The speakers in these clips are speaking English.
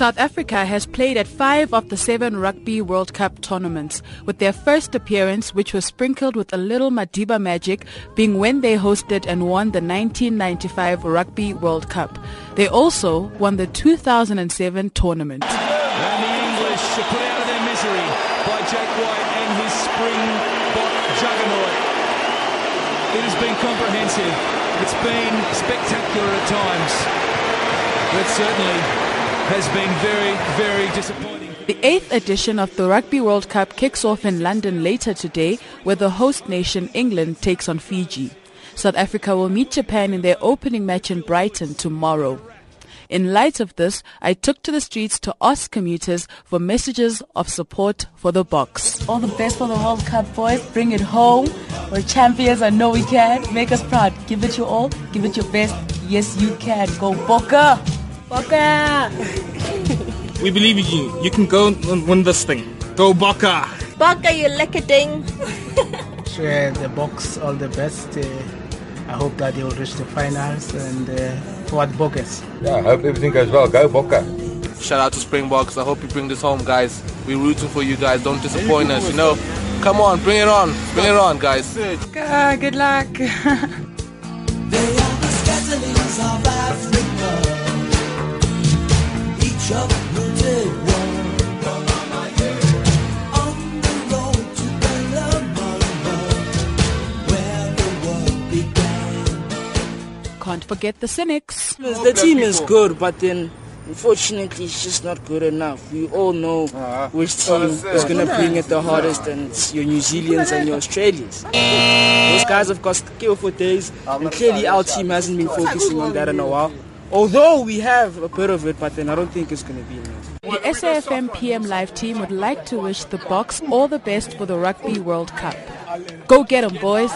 South Africa has played at five of the seven Rugby World Cup tournaments, with their first appearance, which was sprinkled with a little Madiba magic, being when they hosted and won the 1995 Rugby World Cup. They also won the 2007 tournament. And the English are put out of their misery by Jake White and his Springbok juggernaut. It has been comprehensive. It's been spectacular at times. But certainly has been very, very disappointing. The eighth edition of the Rugby World Cup kicks off in London later today, where the host nation England takes on Fiji. South Africa will meet Japan in their opening match in Brighton tomorrow. In light of this, I took to the streets to ask commuters for messages of support for the Boks. All the best for the World Cup, boys. Bring it home. We're champions. I know we can. Make us proud. Give it your all. Give it your best. Yes, you can. Go Bokke! Bokke! we believe in you. You can go and win this thing. Go Bokke! Bokke, you lekker ding! Wish the Boks all the best. Uh, I hope that they will reach the finals and uh, what Bokkers. Yeah, I hope everything goes well. Go Bokke! Shout out to Springboks. I hope you bring this home, guys. We're rooting for you guys. Don't disappoint us, you know. Come on, bring it on. Bring it on, guys. Good luck. Can't forget the cynics. The team is good, but then unfortunately it's just not good enough. We all know which team is going to bring it the hardest, and it's your New Zealanders and your Australians. Those guys have got skill for days, and clearly our team hasn't been focusing on that in a while. Although we have a bit of it, but then I don't think it's going to be enough. The SAFM PM Live team would like to wish the Boks all the best for the Rugby World Cup. Go get 'em, boys.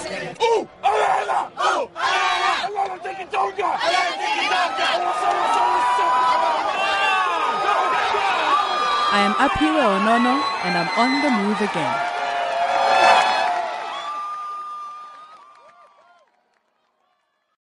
I am Aphiwe Onono and I'm on the move again.